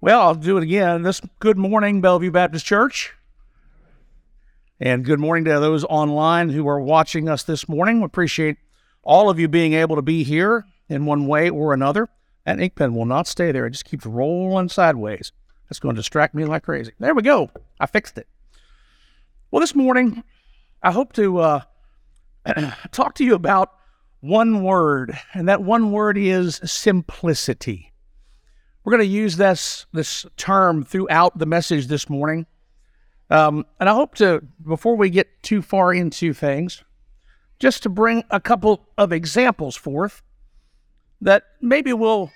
Well, I'll do it again. This good morning, Bellevue Baptist Church. And good morning to those online who are watching us this morning. We appreciate all of you being able to be here in one way or another. That ink pen will not stay there. It just keeps rolling sideways. That's going to distract me like crazy. There we go. I fixed it. Well, this morning, I hope to uh, talk to you about one word, and that one word is simplicity. We're going to use this this term throughout the message this morning, um, and I hope to before we get too far into things, just to bring a couple of examples forth that maybe will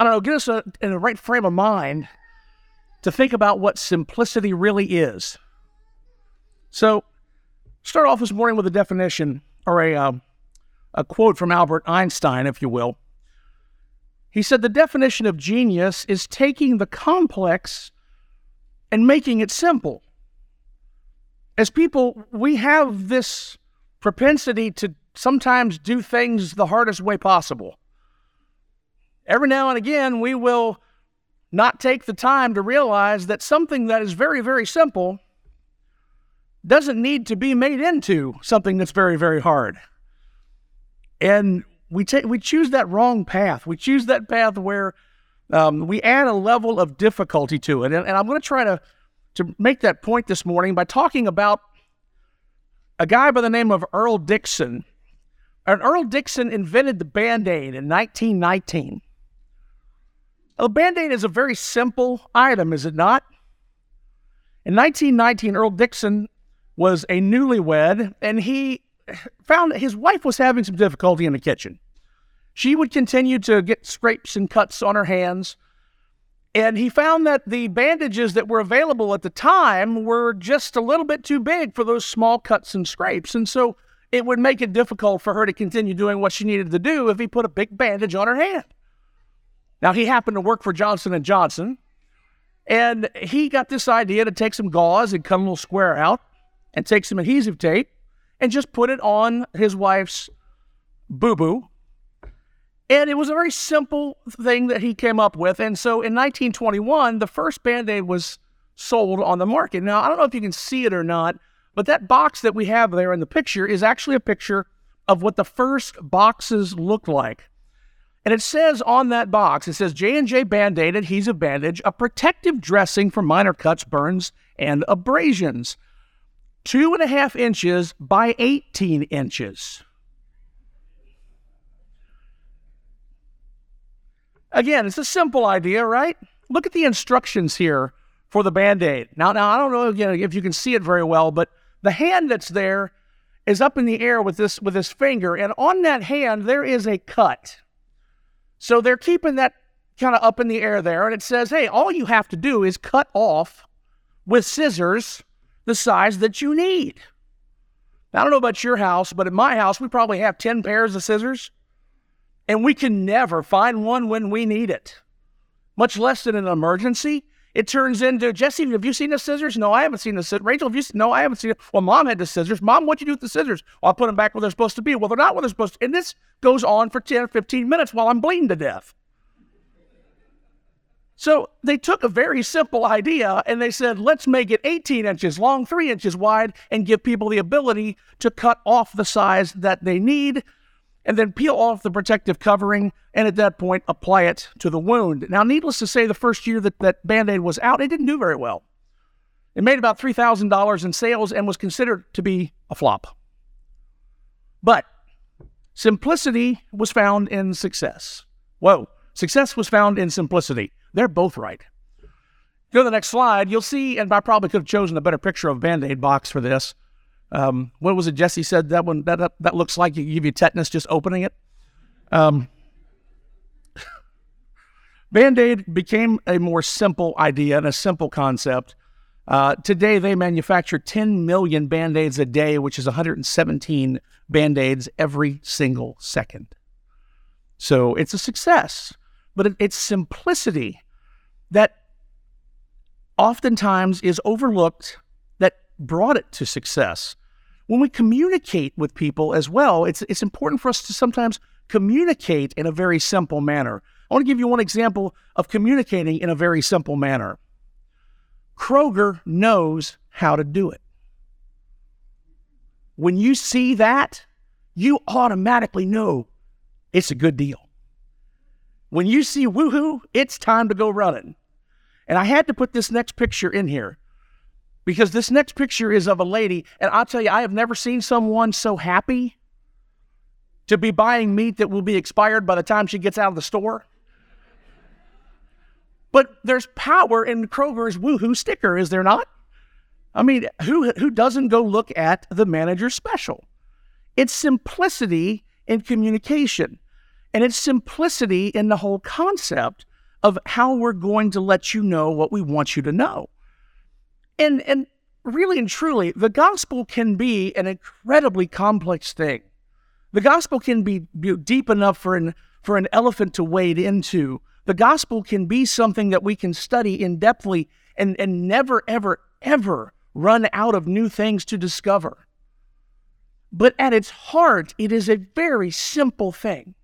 I don't know get us a, in the right frame of mind to think about what simplicity really is. So, start off this morning with a definition or a uh, a quote from Albert Einstein, if you will. He said the definition of genius is taking the complex and making it simple. As people, we have this propensity to sometimes do things the hardest way possible. Every now and again, we will not take the time to realize that something that is very, very simple doesn't need to be made into something that's very, very hard. And we take we choose that wrong path. We choose that path where um, we add a level of difficulty to it. And, and I'm going to try to to make that point this morning by talking about a guy by the name of Earle Dickson. And Earle Dickson invented the Band-Aid in 1919. A Band-Aid is a very simple item, is it not? In 1919, Earle Dickson was a newlywed, and he found that his wife was having some difficulty in the kitchen. She would continue to get scrapes and cuts on her hands. And he found that the bandages that were available at the time were just a little bit too big for those small cuts and scrapes. And so it would make it difficult for her to continue doing what she needed to do if he put a big bandage on her hand. Now he happened to work for Johnson and Johnson, and he got this idea to take some gauze and cut a little square out and take some adhesive tape and just put it on his wife's boo boo. And it was a very simple thing that he came up with. And so in 1921, the first Band Aid was sold on the market. Now, I don't know if you can see it or not, but that box that we have there in the picture is actually a picture of what the first boxes looked like. And it says on that box, it says J&J Band-Aid adhesive bandage, a protective dressing for minor cuts, burns, and abrasions two and a half inches by 18 inches. Again, it's a simple idea, right? Look at the instructions here for the band-aid. Now, now I don't know again if you can see it very well, but the hand that's there is up in the air with this with this finger, and on that hand there is a cut. So they're keeping that kind of up in the air there, and it says, "Hey, all you have to do is cut off with scissors the size that you need. I don't know about your house, but in my house, we probably have 10 pairs of scissors, and we can never find one when we need it, much less in an emergency. It turns into Jesse, have you seen the scissors? No, I haven't seen the scissors. Rachel, have you seen? No, I haven't seen it. Well, mom had the scissors. Mom, what'd you do with the scissors? Well, I put them back where they're supposed to be. Well, they're not where they're supposed to. And this goes on for 10 or 15 minutes while I'm bleeding to death. So they took a very simple idea and they said, let's make it 18 inches long, three inches wide, and give people the ability to cut off the size that they need and then peel off the protective covering and at that point apply it to the wound. Now, needless to say, the first year that that band aid was out, it didn't do very well. It made about $3,000 in sales and was considered to be a flop. But simplicity was found in success. Whoa, success was found in simplicity. They're both right. Go to the next slide. You'll see, and I probably could have chosen a better picture of Band-Aid box for this. Um, what was it Jesse said that one that, that, that looks like you give you tetanus just opening it? Um, Band-Aid became a more simple idea and a simple concept. Uh, today, they manufacture 10 million band aids a day, which is 117 band aids every single second. So it's a success, but it, it's simplicity that oftentimes is overlooked that brought it to success. When we communicate with people as well, it's, it's important for us to sometimes communicate in a very simple manner. I want to give you one example of communicating in a very simple manner. Kroger knows how to do it. When you see that, you automatically know it's a good deal. When you see woohoo, it's time to go running. And I had to put this next picture in here because this next picture is of a lady. And I'll tell you, I have never seen someone so happy to be buying meat that will be expired by the time she gets out of the store. But there's power in Kroger's woohoo sticker, is there not? I mean, who, who doesn't go look at the manager special? It's simplicity in communication, and it's simplicity in the whole concept of how we're going to let you know what we want you to know. And, and really and truly, the gospel can be an incredibly complex thing. The gospel can be deep enough for an, for an elephant to wade into. The gospel can be something that we can study in depthly and, and never, ever, ever run out of new things to discover. But at its heart, it is a very simple thing.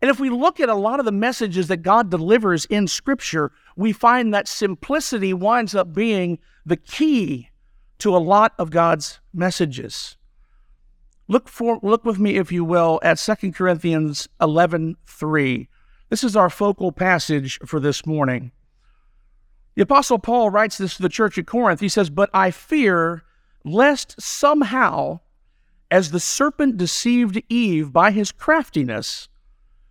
And if we look at a lot of the messages that God delivers in Scripture, we find that simplicity winds up being the key to a lot of God's messages. Look for look with me, if you will, at 2 Corinthians 11 3. This is our focal passage for this morning. The Apostle Paul writes this to the church at Corinth. He says, But I fear lest somehow, as the serpent deceived Eve by his craftiness,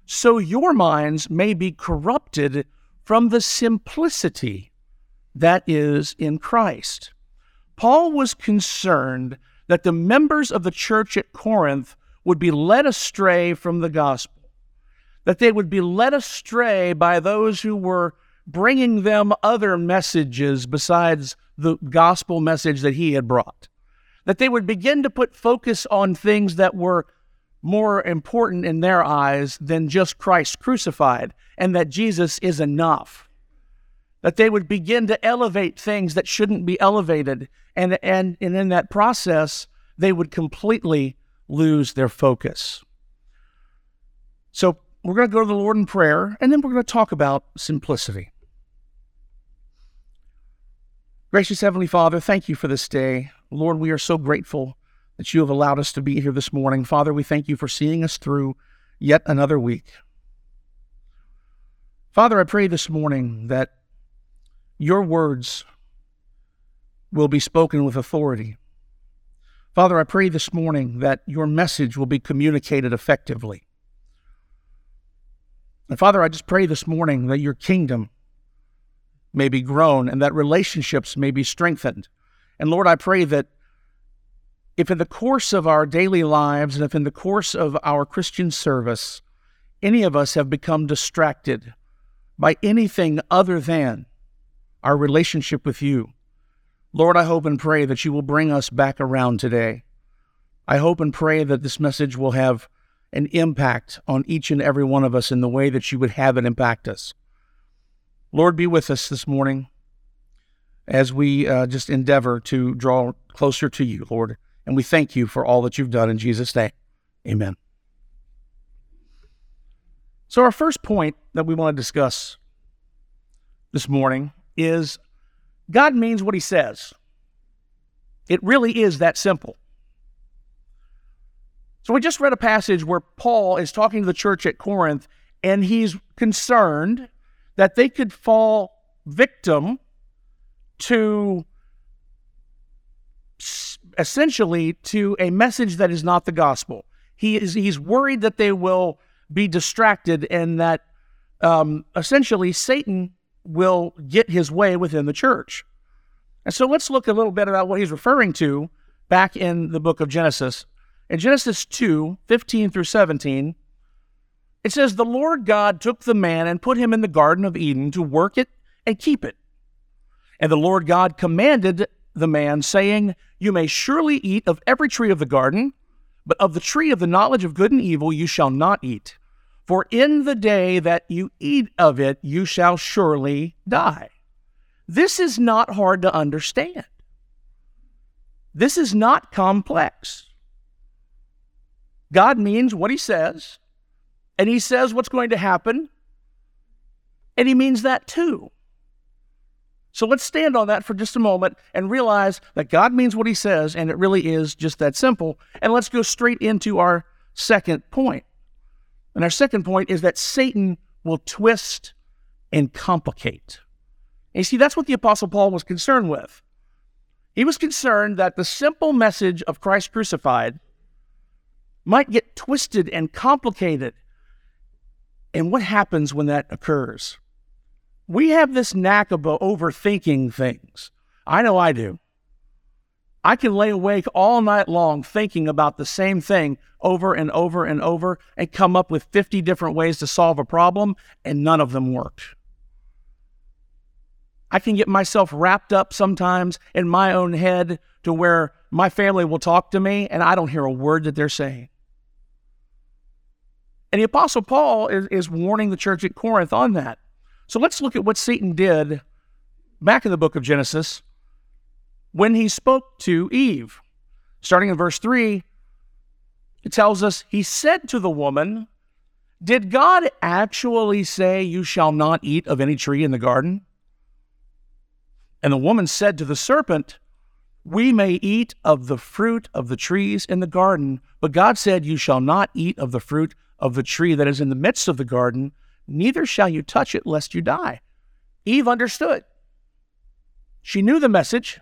so your minds may be corrupted from the simplicity that is in Christ. Paul was concerned that the members of the church at Corinth would be led astray from the gospel, that they would be led astray by those who were bringing them other messages besides the gospel message that he had brought, that they would begin to put focus on things that were more important in their eyes than just Christ crucified, and that Jesus is enough. That they would begin to elevate things that shouldn't be elevated, and, and, and in that process, they would completely lose their focus. So, we're going to go to the Lord in prayer, and then we're going to talk about simplicity. Gracious Heavenly Father, thank you for this day. Lord, we are so grateful that you have allowed us to be here this morning. Father, we thank you for seeing us through yet another week. Father, I pray this morning that your words will be spoken with authority. Father, I pray this morning that your message will be communicated effectively. And Father, I just pray this morning that your kingdom may be grown and that relationships may be strengthened. And Lord, I pray that if in the course of our daily lives and if in the course of our Christian service, any of us have become distracted by anything other than our relationship with you, Lord, I hope and pray that you will bring us back around today. I hope and pray that this message will have an impact on each and every one of us in the way that you would have it impact us. Lord, be with us this morning as we uh, just endeavor to draw closer to you, Lord. And we thank you for all that you've done in Jesus' name. Amen. So, our first point that we want to discuss this morning is God means what he says. It really is that simple. So, we just read a passage where Paul is talking to the church at Corinth, and he's concerned that they could fall victim to essentially to a message that is not the gospel. He is he's worried that they will be distracted and that um, essentially Satan will get his way within the church. And so let's look a little bit about what he's referring to back in the book of Genesis. In Genesis 2 15 through 17, it says, The Lord God took the man and put him in the Garden of Eden to work it and keep it. And the Lord God commanded the man, saying, You may surely eat of every tree of the garden, but of the tree of the knowledge of good and evil you shall not eat. For in the day that you eat of it, you shall surely die. This is not hard to understand. This is not complex. God means what he says, and he says what's going to happen, and he means that too. So let's stand on that for just a moment and realize that God means what he says, and it really is just that simple. And let's go straight into our second point. And our second point is that Satan will twist and complicate. And you see, that's what the Apostle Paul was concerned with. He was concerned that the simple message of Christ crucified might get twisted and complicated. And what happens when that occurs? We have this knack of overthinking things. I know I do. I can lay awake all night long thinking about the same thing over and over and over and come up with 50 different ways to solve a problem, and none of them worked. I can get myself wrapped up sometimes in my own head to where my family will talk to me and I don't hear a word that they're saying. And the Apostle Paul is, is warning the church at Corinth on that. So let's look at what Satan did back in the book of Genesis when he spoke to Eve. Starting in verse 3, it tells us, He said to the woman, Did God actually say, You shall not eat of any tree in the garden? And the woman said to the serpent, We may eat of the fruit of the trees in the garden, but God said, You shall not eat of the fruit of the tree that is in the midst of the garden, neither shall you touch it, lest you die. Eve understood. She knew the message.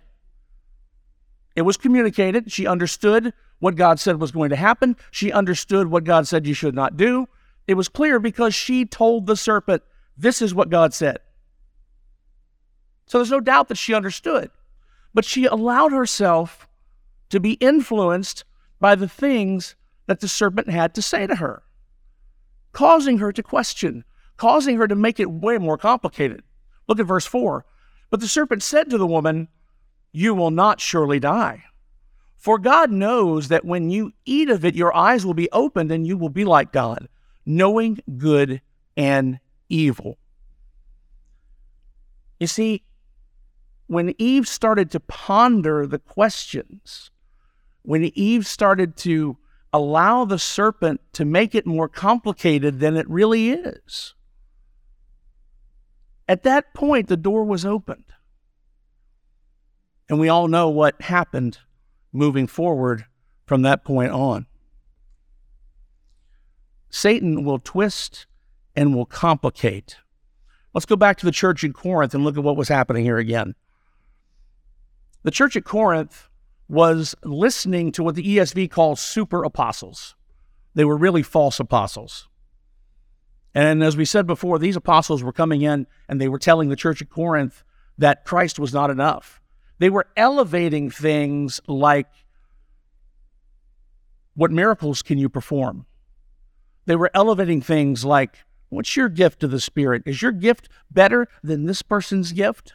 It was communicated. She understood what God said was going to happen. She understood what God said you should not do. It was clear because she told the serpent, This is what God said. So there's no doubt that she understood. But she allowed herself to be influenced by the things that the serpent had to say to her, causing her to question, causing her to make it way more complicated. Look at verse 4. But the serpent said to the woman, You will not surely die. For God knows that when you eat of it, your eyes will be opened and you will be like God, knowing good and evil. You see, when Eve started to ponder the questions, when Eve started to allow the serpent to make it more complicated than it really is, at that point, the door was opened. And we all know what happened moving forward from that point on. Satan will twist and will complicate. Let's go back to the church in Corinth and look at what was happening here again. The church at Corinth was listening to what the ESV calls super apostles. They were really false apostles. And as we said before, these apostles were coming in and they were telling the church at Corinth that Christ was not enough. They were elevating things like what miracles can you perform? They were elevating things like what's your gift to the Spirit? Is your gift better than this person's gift?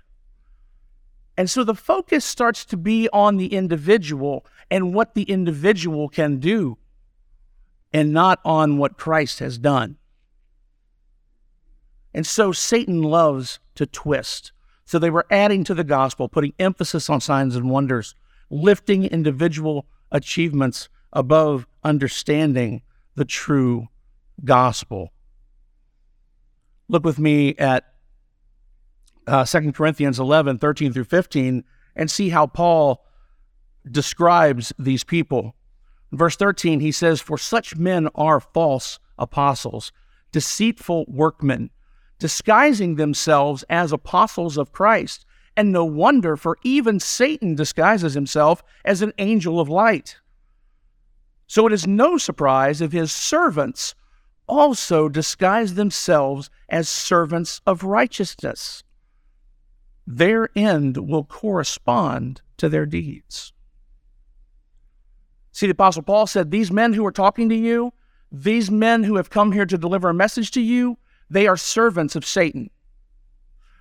And so the focus starts to be on the individual and what the individual can do and not on what Christ has done. And so Satan loves to twist. So they were adding to the gospel, putting emphasis on signs and wonders, lifting individual achievements above understanding the true gospel. Look with me at uh, 2 Corinthians 11, 13 through 15, and see how Paul describes these people. In verse 13, he says, For such men are false apostles, deceitful workmen disguising themselves as apostles of Christ. And no wonder, for even Satan disguises himself as an angel of light. So it is no surprise if his servants also disguise themselves as servants of righteousness. Their end will correspond to their deeds. See, the Apostle Paul said, These men who are talking to you, these men who have come here to deliver a message to you, they are servants of Satan.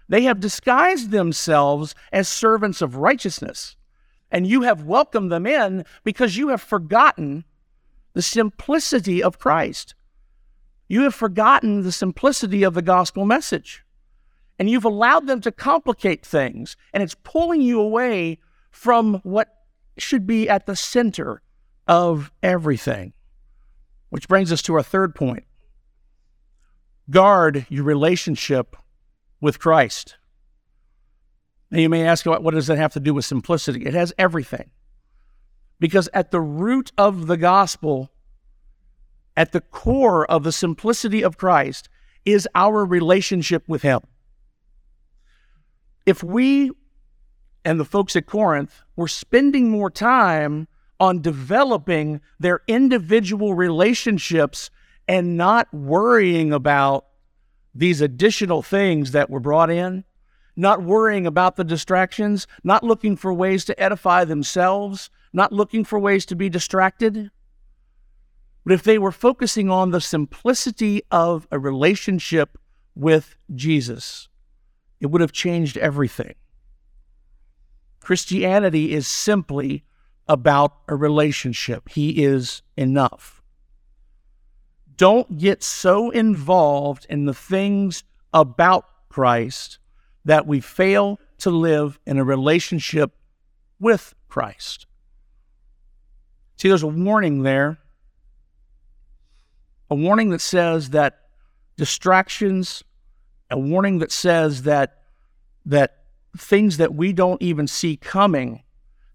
They have disguised themselves as servants of righteousness, and you have welcomed them in because you have forgotten the simplicity of Christ. You have forgotten the simplicity of the gospel message, and you've allowed them to complicate things, and it's pulling you away from what should be at the center of everything. Which brings us to our third point guard your relationship with Christ. Now, you may ask, what does that have to do with simplicity? It has everything. Because at the root of the gospel, at the core of the simplicity of Christ, is our relationship with Him. If we and the folks at Corinth were spending more time on developing their individual relationships and not worrying about these additional things that were brought in, not worrying about the distractions, not looking for ways to edify themselves, not looking for ways to be distracted. But if they were focusing on the simplicity of a relationship with Jesus, it would have changed everything. Christianity is simply about a relationship. He is enough. Don't get so involved in the things about Christ that we fail to live in a relationship with Christ. See, there's a warning there, a warning that says that distractions, a warning that says that that things that we don't even see coming,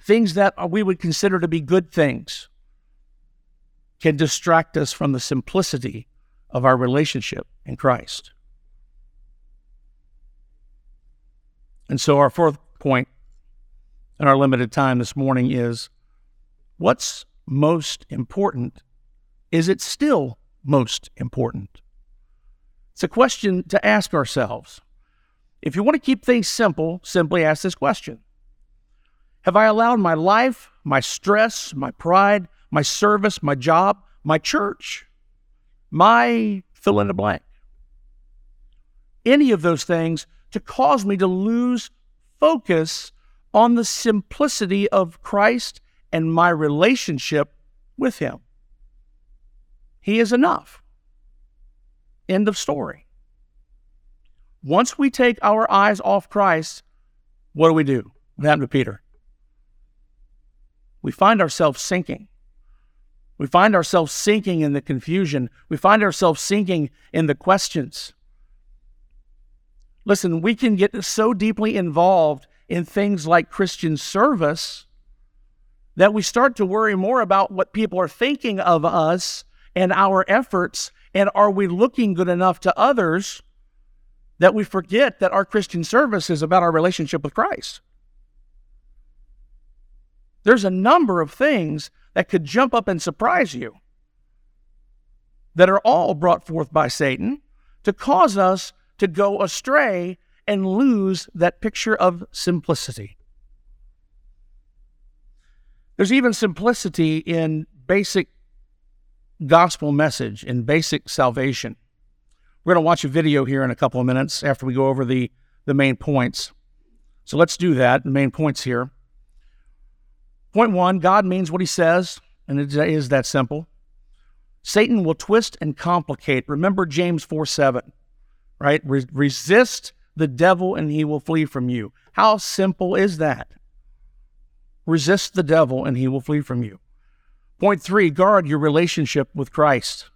things that we would consider to be good things, can distract us from the simplicity of our relationship in Christ. And so, our fourth point in our limited time this morning is what's most important? Is it still most important? It's a question to ask ourselves. If you want to keep things simple, simply ask this question Have I allowed my life, my stress, my pride, my service, my job, my church, my fill in the blank, any of those things to cause me to lose focus on the simplicity of Christ and my relationship with Him? He is enough. End of story. Once we take our eyes off Christ, what do we do? What happened to Peter? We find ourselves sinking. We find ourselves sinking in the confusion. We find ourselves sinking in the questions. Listen, we can get so deeply involved in things like Christian service that we start to worry more about what people are thinking of us and our efforts. And are we looking good enough to others that we forget that our Christian service is about our relationship with Christ. There's a number of things that could jump up and surprise you that are all brought forth by Satan to cause us to go astray and lose that picture of simplicity. There's even simplicity in basic gospel message, in basic salvation. We're going to watch a video here in a couple of minutes after we go over the, the main points. So let's do that, the main points here. Point one God means what he says, and it is that simple. Satan will twist and complicate. Remember James 4 7, right? Re- resist the devil and he will flee from you. How simple is that? Resist the devil and he will flee from you. Point three guard your relationship with Christ.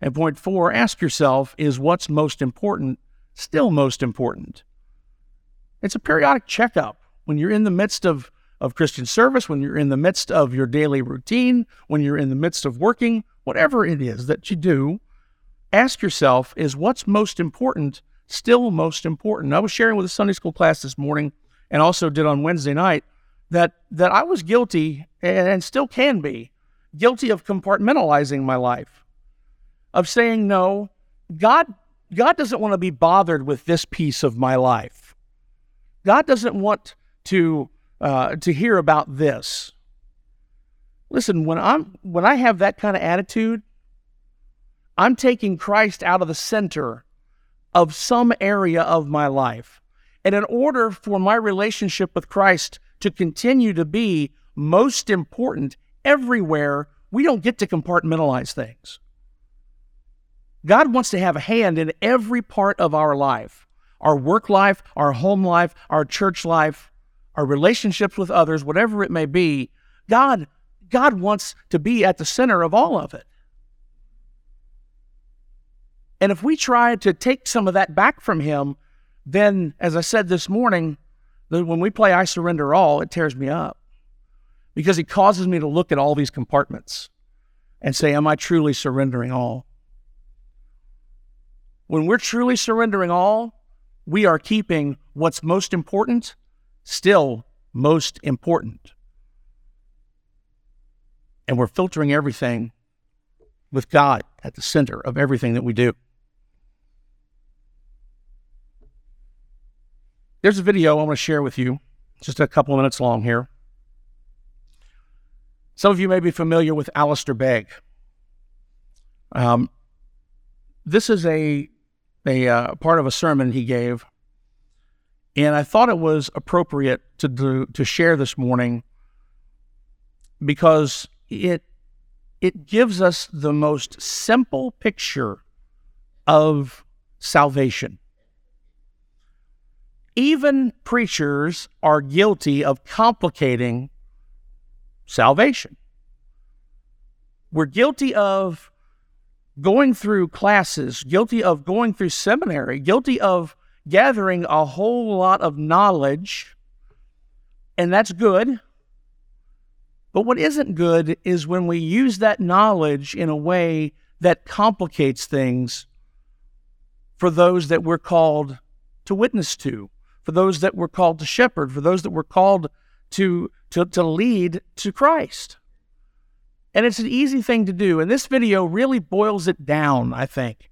And point four, ask yourself is what's most important still most important? It's a periodic checkup. When you're in the midst of, of Christian service, when you're in the midst of your daily routine, when you're in the midst of working, whatever it is that you do, ask yourself is what's most important still most important? I was sharing with a Sunday school class this morning and also did on Wednesday night that that I was guilty and still can be guilty of compartmentalizing my life of saying no. God, God doesn't want to be bothered with this piece of my life. God doesn't want to uh, to hear about this. Listen, when I'm when I have that kind of attitude, I'm taking Christ out of the center of some area of my life. And in order for my relationship with Christ to continue to be most important everywhere, we don't get to compartmentalize things. God wants to have a hand in every part of our life our work life, our home life, our church life, our relationships with others, whatever it may be. God, God wants to be at the center of all of it. And if we try to take some of that back from him, then, as I said this morning, when we play I Surrender All, it tears me up because it causes me to look at all these compartments and say, Am I truly surrendering all? When we're truly surrendering all, we are keeping what's most important still most important. And we're filtering everything with God at the center of everything that we do. There's a video I want to share with you, just a couple of minutes long here. Some of you may be familiar with Alistair Begg. Um, this is a a uh, part of a sermon he gave, and I thought it was appropriate to do, to share this morning because it it gives us the most simple picture of salvation. Even preachers are guilty of complicating salvation. We're guilty of going through classes, guilty of going through seminary, guilty of gathering a whole lot of knowledge, and that's good. But what isn't good is when we use that knowledge in a way that complicates things for those that we're called to witness to, for those that we're called to shepherd, for those that we're called to, to, to lead to Christ. And it's an easy thing to do. And this video really boils it down, I think.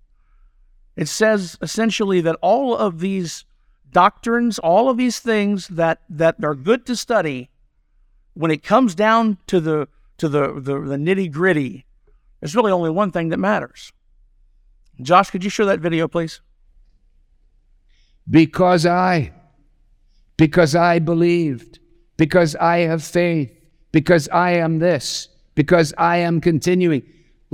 It says essentially that all of these doctrines, all of these things that, that are good to study, when it comes down to the to the, the, the nitty gritty, there's really only one thing that matters. Josh, could you show that video, please? Because I, because I believed, because I have faith, because I am this, because I am continuing.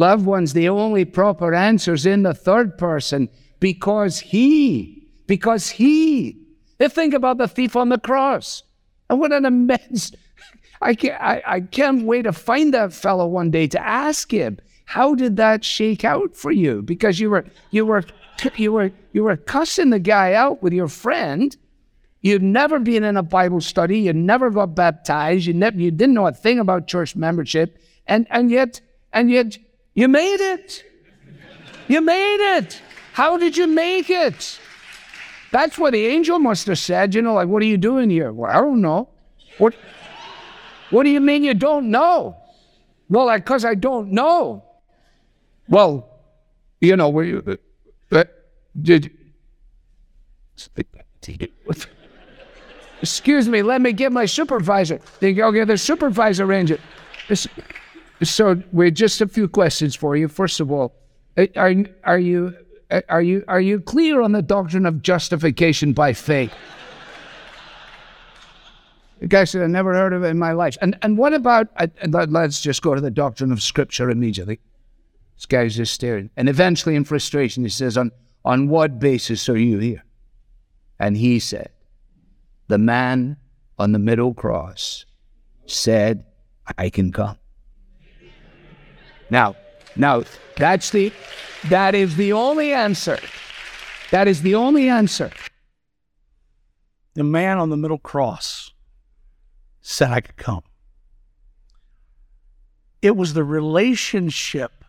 Loved ones, the only proper answer is in the third person because he, because he. If think about the thief on the cross. And what an immense, I can't, I, I can't wait to find that fellow one day to ask him, how did that shake out for you? Because you were, you were, you were, you were cussing the guy out with your friend You'd never been in a Bible study. You never got baptized. You, never, you didn't know a thing about church membership. And, and yet, and yet, you made it. You made it. How did you make it? That's what the angel must have said. You know, like, what are you doing here? Well, I don't know. What, what do you mean you don't know? Well, because I, I don't know. Well, you know, were you, uh, did, Excuse me, let me get my supervisor. They go, okay, the supervisor arrange it. So, we just a few questions for you. First of all, are, are you are you are you clear on the doctrine of justification by faith? The guy said, I never heard of it in my life. And and what about, uh, let's just go to the doctrine of Scripture immediately. This guy's just staring. And eventually, in frustration, he says, on, on what basis are you here? And he said, the man on the middle cross said, I can come. Now, now that's the that is the only answer. That is the only answer. The man on the middle cross said I could come. It was the relationship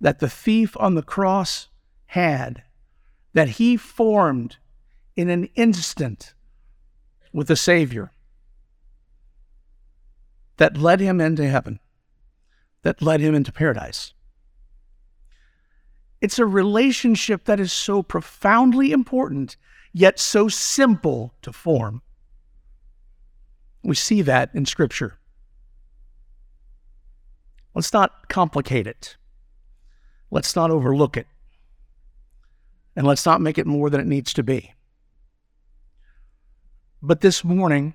that the thief on the cross had that he formed in an instant with the Savior that led him into heaven, that led him into paradise. It's a relationship that is so profoundly important, yet so simple to form. We see that in Scripture. Let's not complicate it. Let's not overlook it. And let's not make it more than it needs to be. But this morning,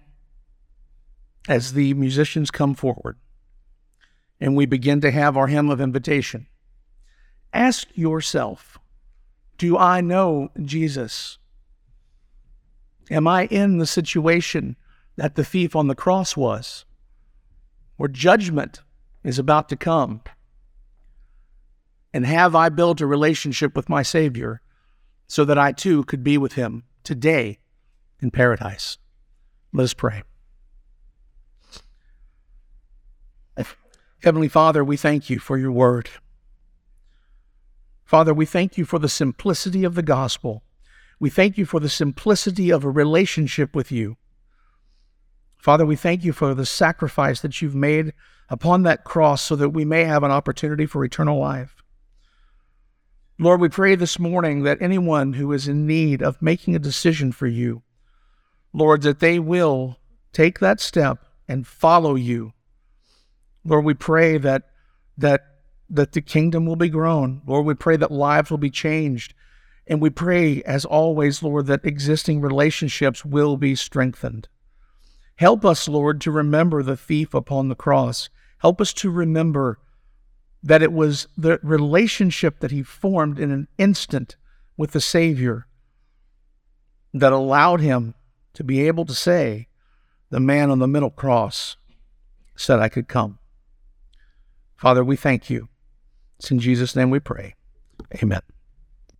as the musicians come forward and we begin to have our hymn of invitation, ask yourself Do I know Jesus? Am I in the situation that the thief on the cross was, where judgment is about to come? And have I built a relationship with my Savior so that I too could be with him today in paradise? Let us pray. Heavenly Father, we thank you for your word. Father, we thank you for the simplicity of the gospel. We thank you for the simplicity of a relationship with you. Father, we thank you for the sacrifice that you've made upon that cross so that we may have an opportunity for eternal life. Lord, we pray this morning that anyone who is in need of making a decision for you, Lord, that they will take that step and follow you. Lord, we pray that that that the kingdom will be grown. Lord, we pray that lives will be changed. And we pray, as always, Lord, that existing relationships will be strengthened. Help us, Lord, to remember the thief upon the cross. Help us to remember that it was the relationship that he formed in an instant with the Savior that allowed him to be able to say, The man on the middle cross said I could come. Father, we thank you. It's in Jesus' name we pray. Amen.